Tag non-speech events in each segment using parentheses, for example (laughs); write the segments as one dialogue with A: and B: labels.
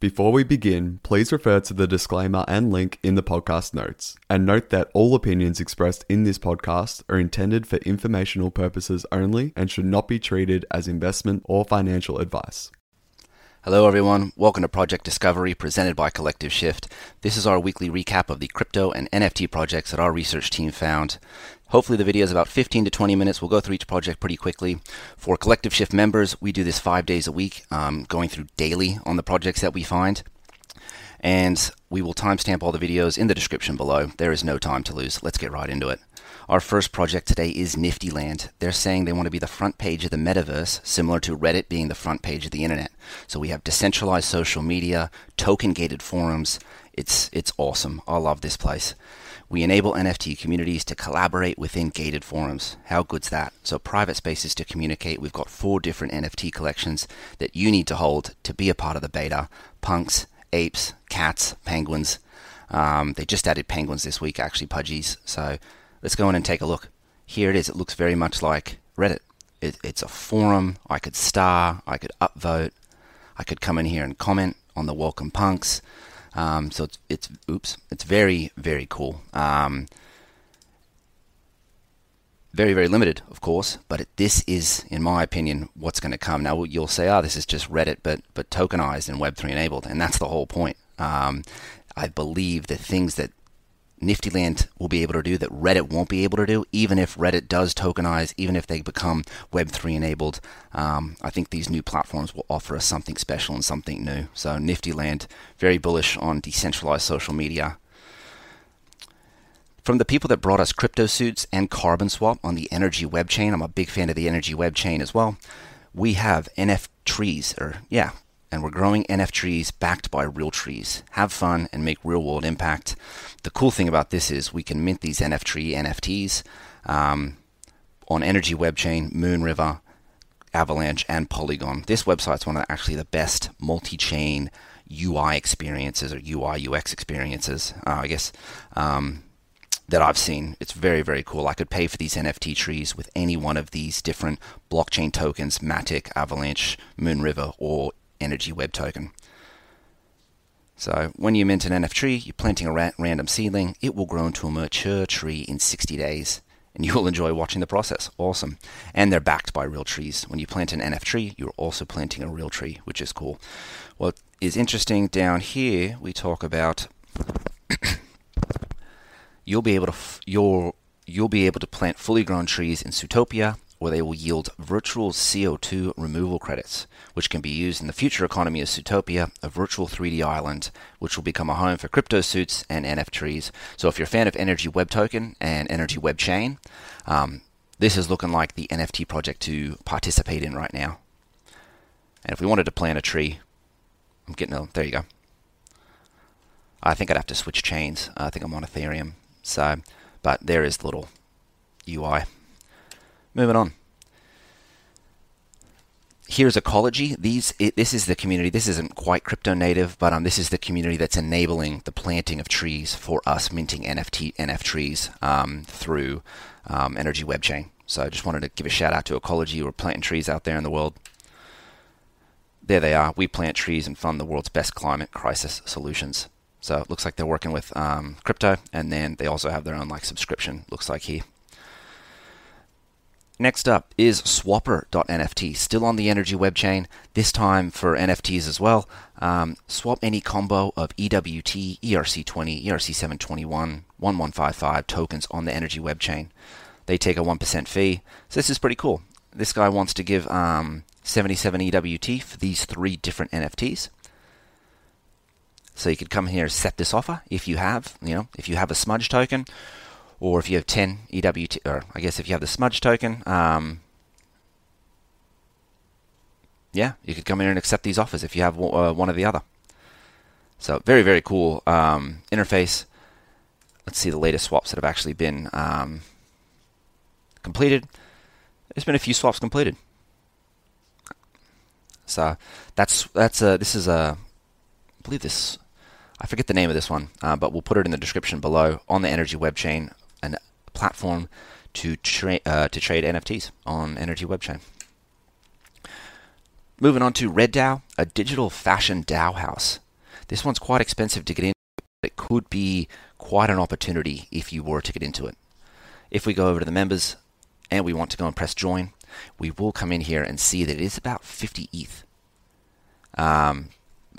A: Before we begin, please refer to the disclaimer and link in the podcast notes. And note that all opinions expressed in this podcast are intended for informational purposes only and should not be treated as investment or financial advice.
B: Hello, everyone. Welcome to Project Discovery presented by Collective Shift. This is our weekly recap of the crypto and NFT projects that our research team found. Hopefully, the video is about 15 to 20 minutes. We'll go through each project pretty quickly. For Collective Shift members, we do this five days a week, um, going through daily on the projects that we find. And we will timestamp all the videos in the description below. There is no time to lose. Let's get right into it. Our first project today is Niftyland. They're saying they want to be the front page of the metaverse, similar to Reddit being the front page of the internet. So we have decentralized social media, token gated forums. It's it's awesome. I love this place. We enable NFT communities to collaborate within gated forums. How good's that? So, private spaces to communicate. We've got four different NFT collections that you need to hold to be a part of the beta punks, apes, cats, penguins. Um, they just added penguins this week, actually, pudgies. So, let's go in and take a look. Here it is. It looks very much like Reddit. It, it's a forum. I could star, I could upvote, I could come in here and comment on the welcome punks. Um, so it's it's oops, it's very very cool. Um, very very limited, of course, but it, this is, in my opinion, what's going to come. Now you'll say, "Oh, this is just Reddit, but but tokenized and Web three enabled," and that's the whole point. Um, I believe the things that Niftyland will be able to do that Reddit won't be able to do, even if Reddit does tokenize, even if they become Web3 enabled. Um, I think these new platforms will offer us something special and something new. So, Niftyland, very bullish on decentralized social media. From the people that brought us crypto suits and carbon swap on the Energy Web chain, I'm a big fan of the Energy Web chain as well. We have NF trees, or yeah, and we're growing NF trees backed by real trees. Have fun and make real world impact. The cool thing about this is we can mint these NF tree NFTs um, on Energy Web Chain, Moonriver, Avalanche, and Polygon. This website's one of the, actually the best multi-chain UI experiences or UI UX experiences, uh, I guess, um, that I've seen. It's very, very cool. I could pay for these NFT trees with any one of these different blockchain tokens, Matic, Avalanche, Moonriver, or energy web token. So when you mint an NF tree, you're planting a ra- random seedling. It will grow into a mature tree in 60 days, and you will enjoy watching the process. Awesome. And they're backed by real trees. When you plant an NF tree, you're also planting a real tree, which is cool. What is interesting down here, we talk about (coughs) you'll be able to f- you'll you'll be able to plant fully grown trees in Zootopia, where they will yield virtual CO2 removal credits, which can be used in the future economy of Zootopia, a virtual 3D island, which will become a home for crypto suits and NFTs. So if you're a fan of Energy Web Token and Energy Web Chain, um, this is looking like the NFT project to participate in right now. And if we wanted to plant a tree, I'm getting a, there you go. I think I'd have to switch chains. I think I'm on Ethereum. So, but there is the little UI. Moving on. Here's Ecologi. These it, this is the community. This isn't quite crypto native, but um, this is the community that's enabling the planting of trees for us minting NFT NF trees um, through um, Energy Web Chain. So I just wanted to give a shout out to Ecologi. We're planting trees out there in the world. There they are. We plant trees and fund the world's best climate crisis solutions. So it looks like they're working with um, crypto, and then they also have their own like subscription. Looks like here. Next up is Swapper.nft, still on the Energy web chain, this time for NFTs as well. Um, swap any combo of EWT, ERC20, ERC721, 1155 tokens on the Energy web chain. They take a 1% fee, so this is pretty cool. This guy wants to give um, 77 EWT for these three different NFTs. So you could come here and set this offer if you have, you know, if you have a smudge token or if you have 10 EWT, or I guess if you have the smudge token, um, yeah, you could come in and accept these offers if you have uh, one or the other. So very, very cool um, interface. Let's see the latest swaps that have actually been um, completed. There's been a few swaps completed. So that's that's a, this is a I believe this I forget the name of this one, uh, but we'll put it in the description below on the Energy Web Chain platform to, uh, to trade NFTs on Energy Web Chain. Moving on to Red DAO, a digital fashion DAO house. This one's quite expensive to get into. But it could be quite an opportunity if you were to get into it. If we go over to the members and we want to go and press join, we will come in here and see that it is about 50 ETH um,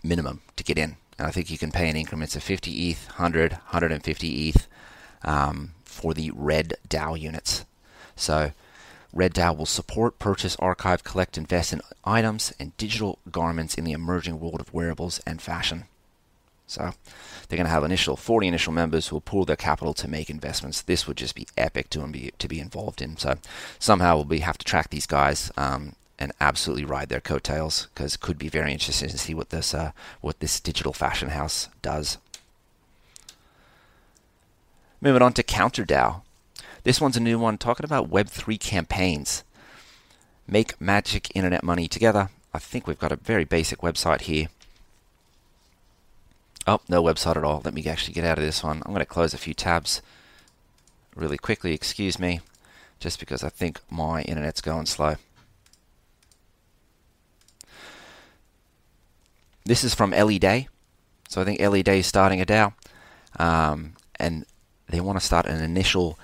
B: minimum to get in. And I think you can pay in increments of 50 ETH, 100, 150 ETH um, for the red DAO units. So Red DAO will support, purchase, archive, collect, invest in items and digital garments in the emerging world of wearables and fashion. So they're going to have initial 40 initial members who will pool their capital to make investments. This would just be epic to be to be involved in. So somehow we'll be have to track these guys um, and absolutely ride their coattails because it could be very interesting to see what this uh, what this digital fashion house does. Moving on to CounterDAO. This one's a new one talking about Web3 campaigns. Make magic internet money together. I think we've got a very basic website here. Oh, no website at all. Let me actually get out of this one. I'm going to close a few tabs really quickly. Excuse me, just because I think my internet's going slow. This is from Ellie Day. So I think Ellie Day is starting a DAO. Um, and they want to start an initial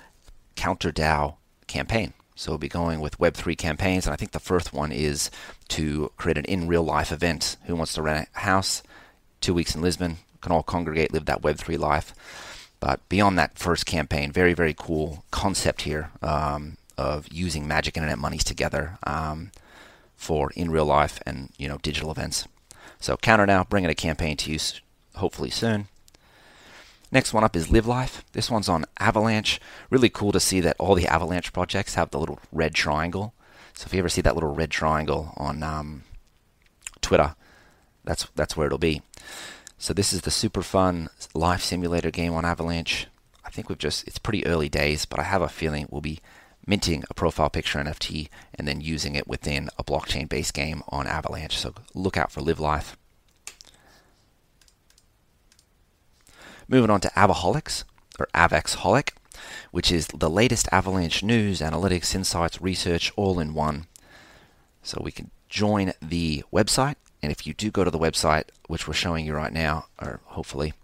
B: counter DAO campaign. So we'll be going with Web3 campaigns, and I think the first one is to create an in real life event. Who wants to rent a house? Two weeks in Lisbon, can all congregate, live that Web3 life. But beyond that first campaign, very, very cool concept here um, of using magic internet monies together um, for in real life and you know digital events. So Counter now, bringing a campaign to use hopefully soon. Next one up is Live Life. This one's on Avalanche. Really cool to see that all the Avalanche projects have the little red triangle. So if you ever see that little red triangle on um, Twitter, that's that's where it'll be. So this is the super fun life simulator game on Avalanche. I think we've just it's pretty early days, but I have a feeling we'll be minting a profile picture NFT and then using it within a blockchain based game on Avalanche. So look out for Live Life. Moving on to Avaholics, or Avaxholic, which is the latest Avalanche news, analytics, insights, research all in one. So we can join the website. And if you do go to the website, which we're showing you right now, or hopefully,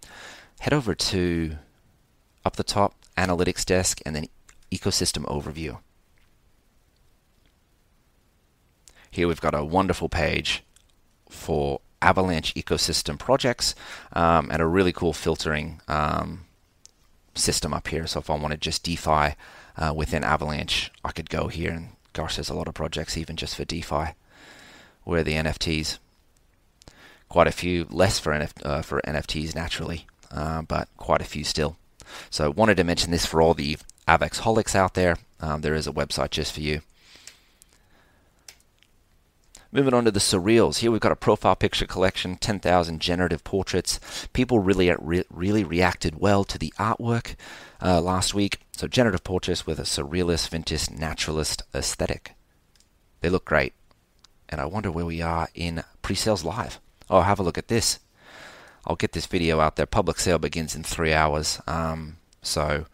B: head over to up the top, analytics desk, and then ecosystem overview. Here we've got a wonderful page for Avalanche ecosystem projects um, and a really cool filtering um, system up here. So if I wanted just DeFi uh, within Avalanche, I could go here and gosh, there's a lot of projects even just for DeFi. Where the NFTs? Quite a few, less for, NF, uh, for NFTs naturally, uh, but quite a few still. So wanted to mention this for all the Avaxholics out there. Um, there is a website just for you. Moving on to the surreals. Here we've got a profile picture collection, 10,000 generative portraits. People really really reacted well to the artwork uh, last week. So generative portraits with a surrealist, vintage, naturalist aesthetic. They look great. And I wonder where we are in pre-sales live. Oh, have a look at this. I'll get this video out there. Public sale begins in three hours. Um, so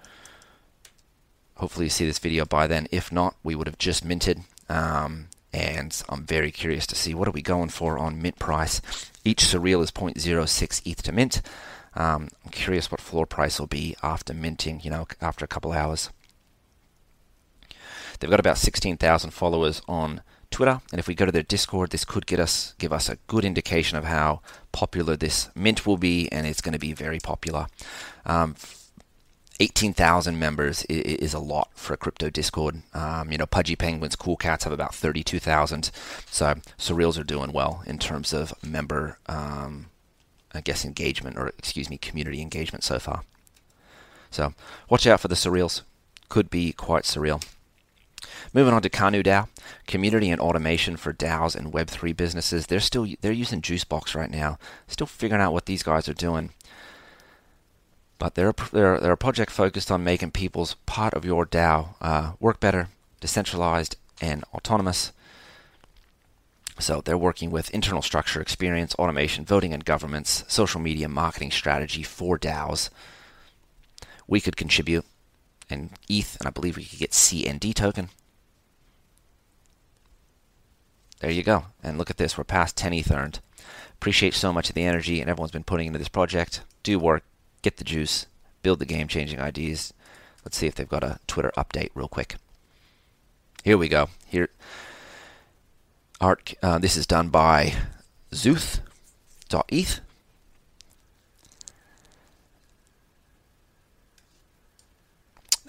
B: hopefully you see this video by then. If not, we would have just minted. Um, and I'm very curious to see what are we going for on mint price. Each surreal is 0.06 ETH to mint. Um, I'm curious what floor price will be after minting, you know, after a couple hours. They've got about 16,000 followers on Twitter, and if we go to their Discord, this could get us give us a good indication of how popular this mint will be, and it's going to be very popular. Um, 18,000 members is, a lot for a crypto Discord. Um, you know, Pudgy Penguins, Cool Cats have about 32,000. So Surreals are doing well in terms of member, um, I guess, engagement or, excuse me, community engagement so far. So watch out for the Surreals. Could be quite surreal. Moving on to Kanu DAO, community and automation for DAOs and Web3 businesses. They're still they're using Juicebox right now. Still figuring out what these guys are doing. But they're a, they're, they're a project focused on making people's part of your DAO uh, work better, decentralized, and autonomous. So they're working with internal structure, experience, automation, voting and governments, social media, marketing strategy for DAOs. We could contribute in ETH, and I believe we could get CND token. There you go. And look at this, we're past 10 ETH earned. Appreciate so much of the energy and everyone's been putting into this project. Do work, get the juice, build the game changing ideas. Let's see if they've got a Twitter update real quick. Here we go. Here, art. Uh, this is done by Zooth.eth.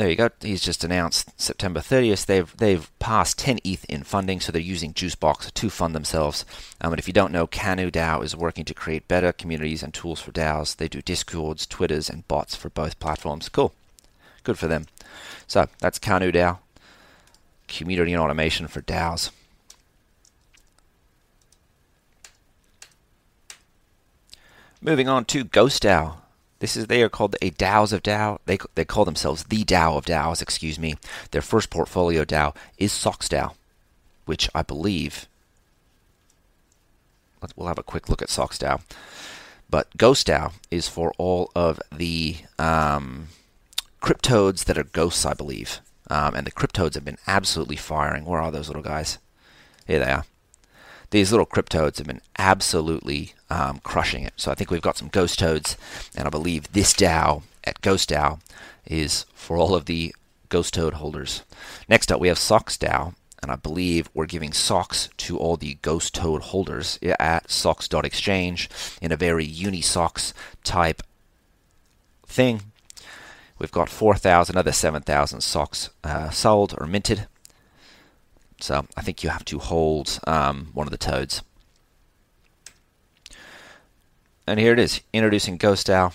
B: there you go. He's just announced September 30th. They've they've passed 10 ETH in funding, so they're using Juicebox to fund themselves. Um, and if you don't know, Canu DAO is working to create better communities and tools for DAOs. They do Discords, Twitters, and bots for both platforms. Cool, good for them. So that's Canu DAO, community and automation for DAOs. Moving on to Ghost DAO. This is they are called a DAOs of DAO. They they call themselves the DAO of DAOs. Excuse me. Their first portfolio DAO is Socks DAO, which I believe. We'll have a quick look at Socks DAO. But Ghost DAO is for all of the um, CrypToadz that are ghosts, I believe. Um, and the CrypToadz have been absolutely firing. Where are those little guys? Here they are these little CrypToadz have been absolutely um, crushing it. So I think we've got some ghost toads, and I believe this DAO at Ghost DAO is for all of the ghost toad holders. Next up, we have Socks DAO, and I believe we're giving socks to all the ghost toad holders at socks.exchange in a very unisocks type thing. We've got 4,000, other 7,000 socks uh, sold or minted. So I think you have to hold um, one of the toads. And here it is, introducing Ghost Owl.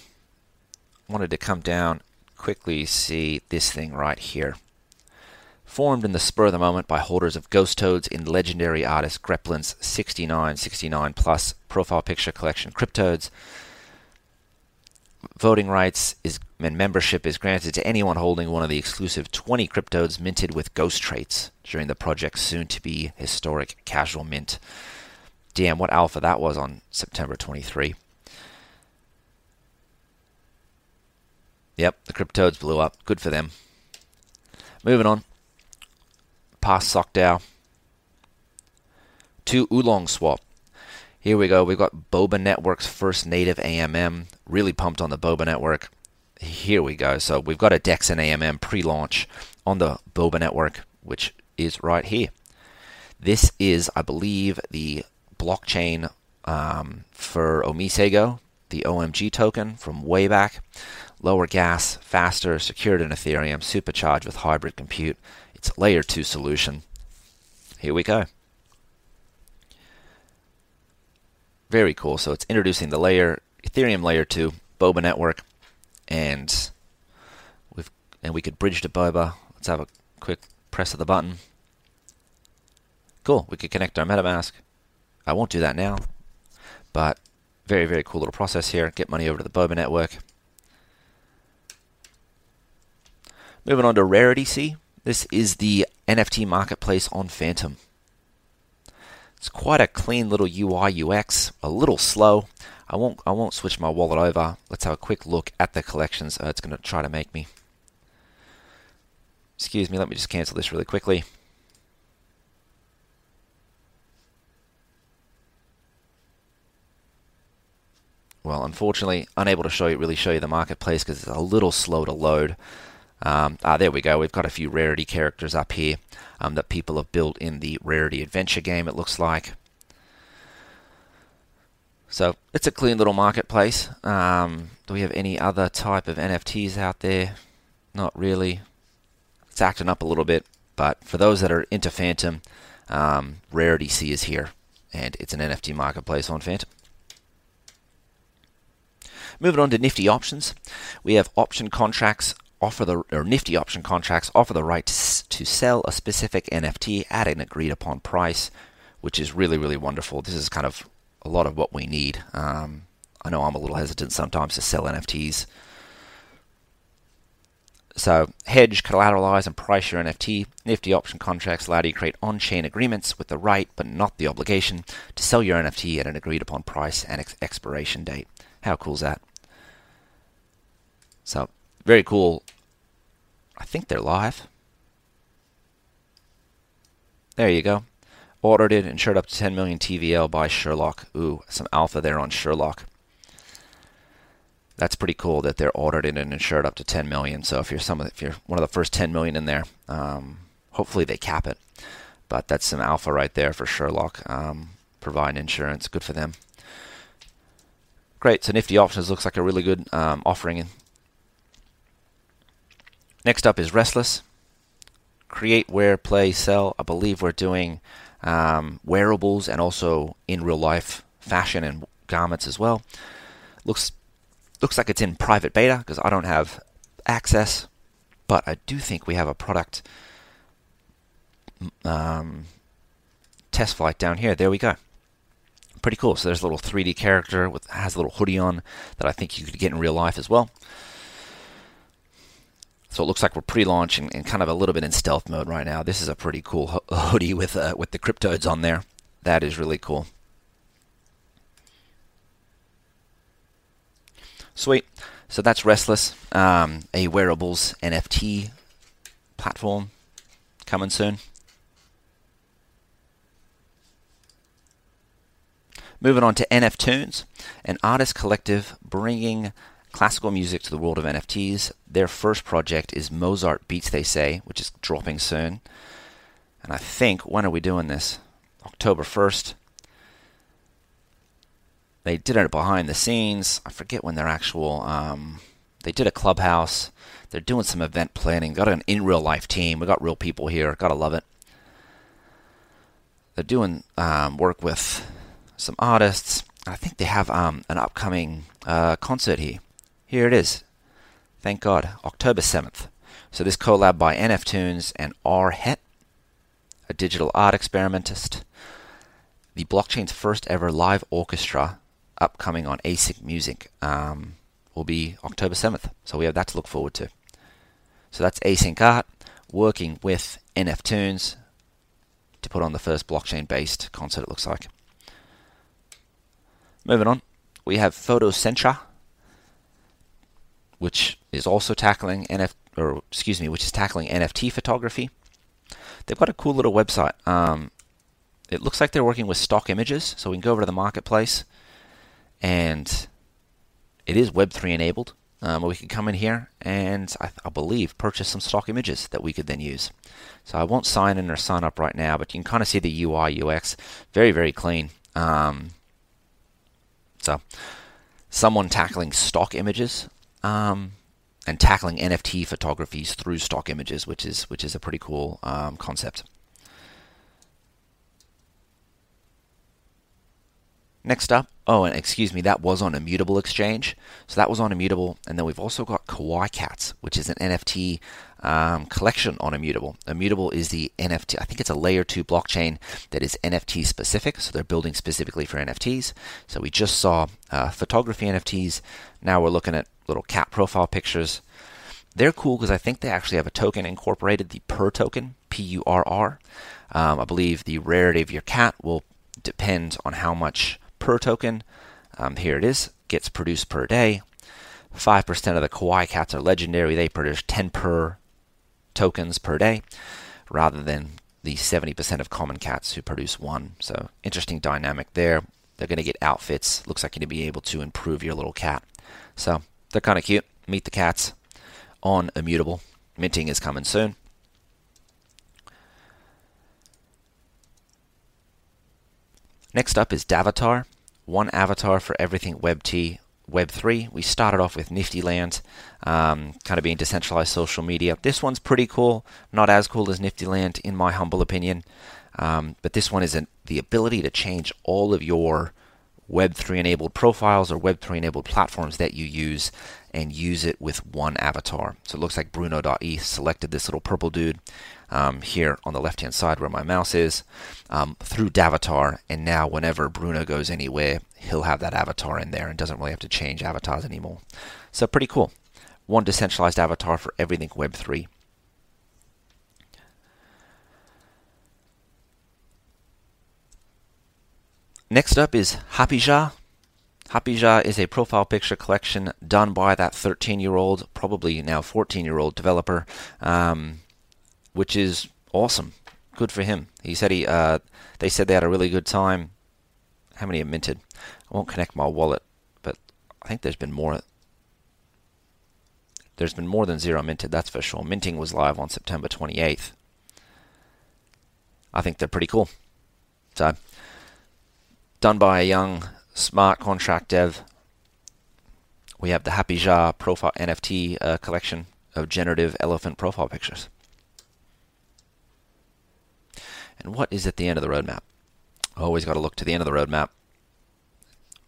B: Wanted to come down quickly see this thing right here. Formed in the spur of the moment by holders of ghost toads in legendary artist Gremplin's 6969 plus profile picture collection CrypToadz. Voting rights is and membership is granted to anyone holding one of the exclusive 20 CrypToadz minted with ghost traits during the project's soon to be historic casual mint. Damn, what alpha that was on September 23. Yep, the cryptodes blew up. Good for them. Moving on. Past Sockdow. To Oolong Swap. Here we go. We've got Boba Network's first native AMM. Really pumped on the Boba Network. Here we go. So we've got a DEX and AMM pre-launch on the Boba Network, which is right here. This is, I believe, the blockchain um, for Omisego, the OMG token from way back. Lower gas, faster, secured in Ethereum, supercharged with hybrid compute. It's a layer 2 solution. Here we go. Very cool. So it's introducing the layer Ethereum layer 2 Boba network and we've and we could bridge to Boba. Let's have a quick press of the button. Cool. We could connect our MetaMask. I won't do that now, but very very cool little process here. Get money over to the Boba network. Moving on to Rarity Sea. This is the NFT marketplace on Fantom. It's quite a clean little UI UX, a little slow. I won't I won't switch my wallet over. Let's have a quick look at the collections. Uh, it's going to try to make me. Excuse me, let me just cancel this really quickly. Well, unfortunately, unable to show you really show you the marketplace because it's a little slow to load. Um, ah, there we go. We've got a few rarity characters up here um, that people have built in the Rarity Adventure game, it looks like. So it's a clean little marketplace. Um, do we have any other type of NFTs out there? Not really. It's acting up a little bit, but for those that are into Fantom, um, Rarity Sea is here, and it's an NFT marketplace on Fantom. Moving on to Nifty options, we have option contracts offer the or nifty option contracts offer the right to, sell a specific NFT at an agreed upon price, which is really really wonderful. This is kind of a lot of what we need. Um, I know I'm a little hesitant sometimes to sell NFTs. So, hedge, collateralize, and price your NFT. Nifty option contracts allow you to create on chain agreements with the right, but not the obligation, to sell your NFT at an agreed upon price and ex- expiration date. How cool is that? So, very cool. I think they're live. There you go. ordered it, insured up to 10 million TVL by Sherlock. Ooh, some alpha there on Sherlock. That's pretty cool that they're ordered it and insured up to 10 million. So if you're some the, if you're one of the first 10 million in there, um, hopefully they cap it. But that's some alpha right there for Sherlock. Um, providing insurance, good for them. Great. So Nifty Options looks like a really good um, offering. Next up is Restless. Create, wear, play, sell. I believe we're doing um, wearables and also in real life fashion and garments as well. Looks looks like it's in private beta because I don't have access, but I do think we have a product um, test flight down here. There we go pretty cool. So there's a little 3D character with has a little hoodie on that I think you could get in real life as well. So it looks like we're pre-launch and, and, kind of a little bit in stealth mode right now. This is a pretty cool ho- hoodie with uh, with the CrypToadz on there. That is really cool. Sweet. So that's Restless, um, a wearables NFT platform coming soon. Moving on to NF Tunes, an artist collective bringing classical music to the world of NFTs. Their first project is Mozart Beats They Say, which is dropping soon. And I think, when are we doing this? October 1st. They did it behind the scenes. I forget when their actual. Um, they did a clubhouse. They're doing some event planning. Got an in real life team. We got real people here. Gotta love it. They're doing um, work with some artists. I think they have um, an upcoming uh, concert here. Here it is. Thank God, October 7th. So this collab by NF Tunes and R Het, a digital art experimentist. The blockchain's first ever live orchestra, upcoming on Async Music, um, will be October 7th. So we have that to look forward to. So that's Async Art working with NF Tunes to put on the first blockchain-based concert. It looks like. Moving on, we have Photocentra, which is also tackling NF or excuse me, which is tackling NFT photography. They've got a cool little website. Um, it looks like they're working with stock images, so we can go over to the marketplace, and it is Web3 enabled. Um, we can come in here and I, I, believe purchase some stock images that we could then use. So I won't sign in or sign up right now, but you can kind of see the UI UX, very very clean. Um, so, someone tackling stock images um, and tackling NFT photographies through stock images, which is which is a pretty cool um, concept. Next up, oh, and excuse me, that was on Immutable Exchange. So that was on Immutable, and then we've also got Kawaii Cats, which is an NFT um, collection on Immutable. Immutable is the NFT, I think it's a layer 2 blockchain that is NFT specific, so they're building specifically for NFTs. So we just saw uh, photography NFTs, now we're looking at little cat profile pictures. They're cool because I think they actually have a token incorporated, the PURR token, P U R R. Um, I believe the rarity of your cat will depend on how much PURR token. Um, here it is, gets produced per day. 5% of the kawaii cats are legendary. They produce 10 per tokens per day rather than the 70% of common cats who produce one. So, interesting dynamic there. They're going to get outfits. Looks like you're going to be able to improve your little cat. So, they're kind of cute. Meet the cats on Immutable. Minting is coming soon. Next up is Davatar, one avatar for everything WebT Web3. We started off with Niftyland, um, kind of being decentralized social media. This one's pretty cool, not as cool as Nifty Land, in my humble opinion. Um, but this one is an, the ability to change all of your Web3 enabled profiles or Web3 enabled platforms that you use and use it with one avatar. So it looks like Bruno.eth selected this little purple dude um, here on the left hand side where my mouse is um, through Davatar. And now, whenever Bruno goes anywhere, he'll have that avatar in there and doesn't really have to change avatars anymore. So, pretty cool. One decentralized avatar for everything Web3. Next up is Happy Jar. Happyja is a profile picture collection done by that 13 year old, probably now 14 year old developer, um, which is awesome. good for him. He said he. Uh, they said they had a really good time. How many are minted? I won't connect my wallet, but I think there's been more. There's been more than zero minted, that's for sure. Minting was live on September 28th. I think they're pretty cool. So, done by a young, smart contract dev. We have the Happy Jar profile NFT uh, collection of generative elephant profile pictures. And what is at the end of the roadmap? Always got to look to the end of the roadmap.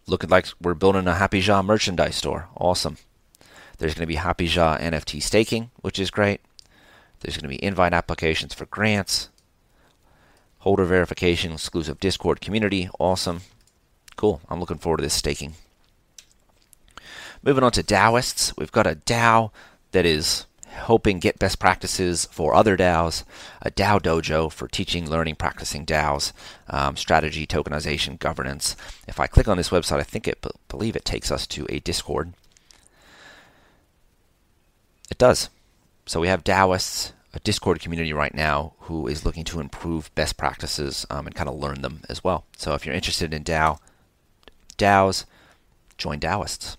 B: Looking like we're building a Happy Jar merchandise store. Awesome. There's going to be Happy Jar NFT staking, which is great. There's going to be invite applications for grants, holder verification, exclusive Discord community. Awesome. Cool. I'm looking forward to this staking. Moving on to DAOists, we've got a DAO that is helping get best practices for other DAOs, a DAO dojo for teaching, learning, practicing DAOs, um, strategy, tokenization, governance. If I click on this website, I think it believe it takes us to a Discord. It does. So we have DAOists, a Discord community right now who is looking to improve best practices um, and kind of learn them as well. So if you're interested in DAO, DAOs, join DAOists.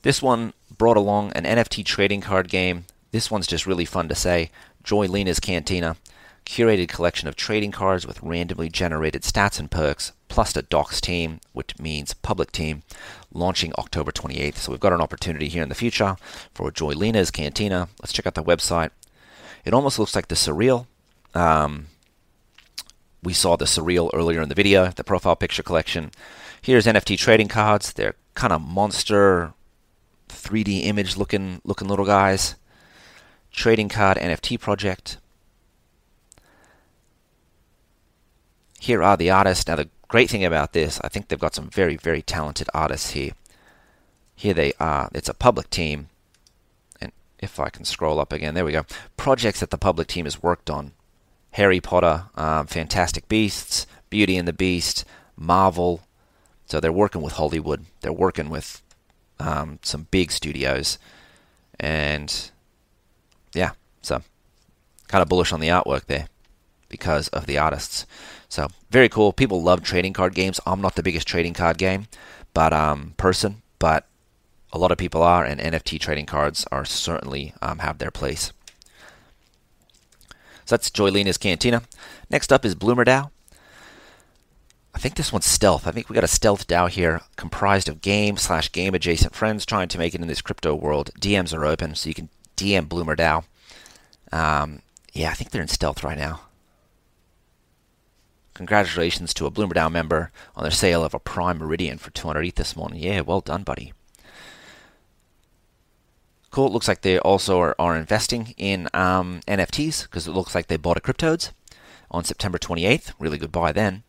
B: This one brought along an NFT trading card game. This one's just really fun to say. Joy Lena's Cantina, curated collection of trading cards with randomly generated stats and perks, plus a docs team, which means public team, launching October 28th. So we've got an opportunity here in the future for Joy Lena's Cantina. Let's check out the website. It almost looks like the Surreal. Um, we saw the Surreal earlier in the video, the profile picture collection. Here's NFT trading cards. They're kind of monster 3D image looking looking little guys. Trading card NFT project. Here are the artists. Now the great thing about this, I think they've got some very very talented artists here. Here they are. It's a public team. If I can scroll up again, there we go. Projects that the public team has worked on. Harry Potter, um, Fantastic Beasts, Beauty and the Beast, Marvel. So they're working with Hollywood. They're working with um, some big studios, and yeah, so kind of bullish on the artwork there because of the artists. So very cool. People love trading card games. I'm not the biggest trading card game, but um, person, but a lot of people are, and NFT trading cards are certainly um, have their place. So that's Joylina's Cantina. Next up is Bloomer DAO. I think this one's stealth. I think we got a stealth DAO here comprised of game slash game adjacent friends trying to make it in this crypto world. DMs are open, so you can DM Bloomer DAO. Um, yeah, I think they're in stealth right now. Congratulations to a Bloomer DAO member on their sale of a Prime Meridian for 200 ETH this morning. Yeah, well done, buddy. Cool. It looks like they also are, are investing in um, NFTs because it looks like they bought a CrypToadz on September 28th. Really good buy then.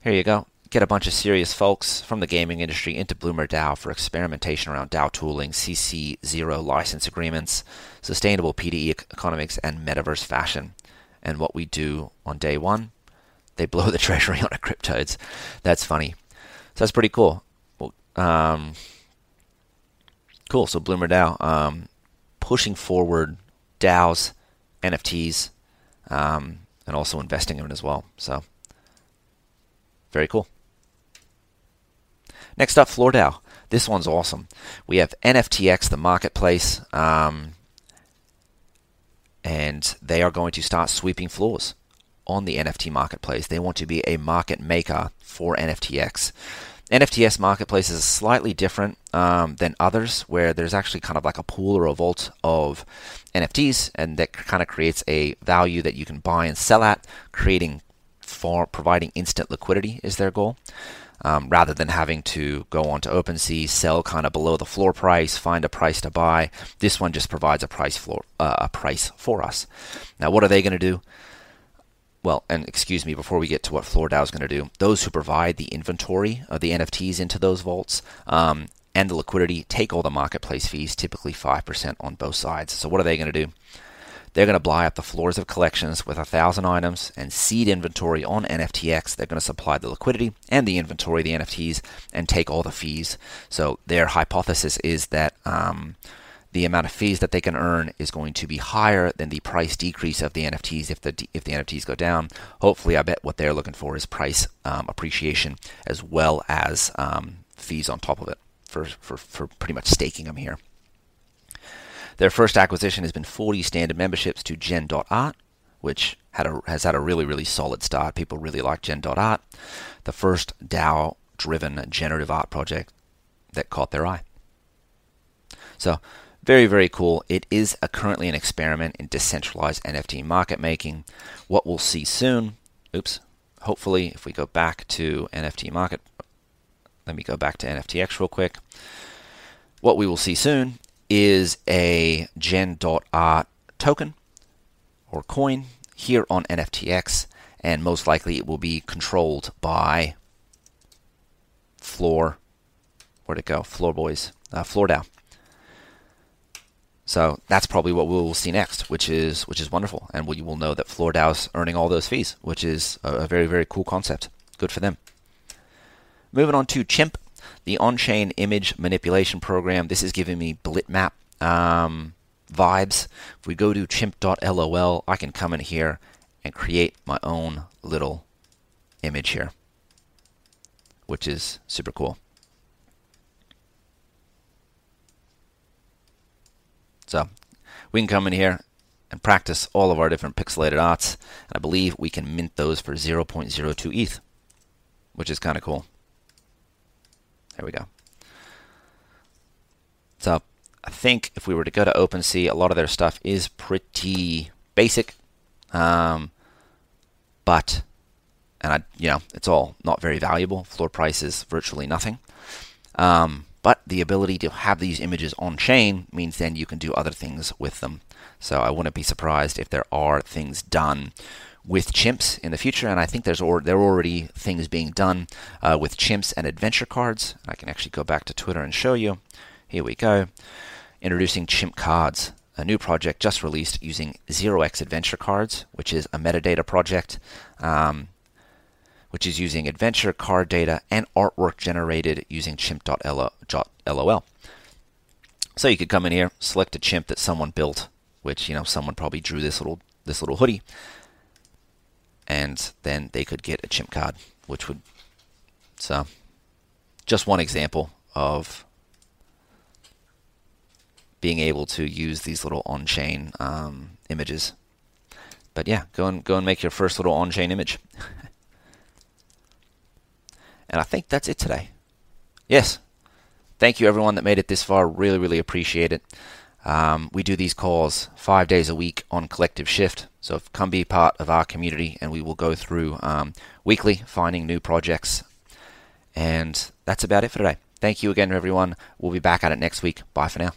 B: Here you go. Get a bunch of serious folks from the gaming industry into Bloomer DAO for experimentation around DAO tooling, CC0 license agreements, sustainable PDE economics, and metaverse fashion. And what we do on day one, they blow the (laughs) treasury on a CrypToadz. That's funny. So that's pretty cool. Well, um, cool. So Bloomer DAO, um, pushing forward DAOs, NFTs, um, and also investing in it as well. So very cool. Next up, FloorDAO. This one's awesome. We have NFTX, the marketplace, um, and they are going to start sweeping floors on the NFT marketplace. They want to be a market maker for NFTX. NFTX marketplace is slightly different um, than others, where there's actually kind of like a pool or a vault of NFTs, and that kind of creates a value that you can buy and sell at, creating for providing instant liquidity is their goal. Um, rather than having to go onto OpenSea, sell kind of below the floor price, find a price to buy. This one just provides a price floor, uh, a price for us. Now, what are they going to do? Well, and excuse me, before we get to what FloorDAO is going to do, those who provide the inventory of the NFTs into those vaults um, and the liquidity take all the marketplace fees, typically 5% on both sides. So, what are they going to do? They're going to buy up the floors of collections with a thousand items and seed inventory on NFTX. They're going to supply the liquidity and the inventory, the NFTs, and take all the fees. So their hypothesis is that um, the amount of fees that they can earn is going to be higher than the price decrease of the NFTs if the if the NFTs go down. Hopefully, I bet what they're looking for is price um, appreciation as well as um, fees on top of it for, for, for pretty much staking them here. Their first acquisition has been 40 standard memberships to Gen.art, which had a, has had a really, really solid start. People really like Gen.art, the first DAO driven generative art project that caught their eye. So, very, very cool. It is currently an experiment in decentralized NFT market making. What we'll see soon, oops, hopefully, if we go back to NFT market, let me go back to NFTX real quick. What we will see soon is a gen.art token or coin here on NFTX, and most likely it will be controlled by Floor. Where'd it go? Floor Boys. Uh, Floor DAO. So that's probably what we'll see next, which is which is wonderful, and we will know that Floor is earning all those fees, which is a, a very very cool concept. Good for them. Moving on to Chimp, the on-chain image manipulation program. This is giving me Blitmap um, vibes. If we go to chimp.lol, I can come in here and create my own little image here, which is super cool. So we can come in here and practice all of our different pixelated arts. And I believe we can mint those for 0.02 ETH, which is kind of cool. There we go. So I think if we were to go to OpenSea, a lot of their stuff is pretty basic. Um, but, and I, you know, it's all not very valuable. Floor price is virtually nothing. Um, but the ability to have these images on chain means then you can do other things with them. So I wouldn't be surprised if there are things done with chimps in the future, and I think there's or, there are already things being done uh, with chimps and adventure cards. I can actually go back to Twitter and show you. Here we go. Introducing chimp cards, a new project just released using 0x Adventure Cards, which is a metadata project. Um, which is using adventure card data and artwork generated using chimp.lol. So you could come in here, select a chimp that someone built, which you know someone probably drew this little this little hoodie, and then they could get a chimp card, which would so just one example of being able to use these little on-chain um, images. But yeah, go and go and make your first little on-chain image. (laughs) And I think that's it today. Yes. Thank you, everyone that made it this far. Really, really appreciate it. Um, we do these calls five days a week on Collective Shift. So come be part of our community, and we will go through um, weekly finding new projects. And that's about it for today. Thank you again, everyone. We'll be back at it next week. Bye for now.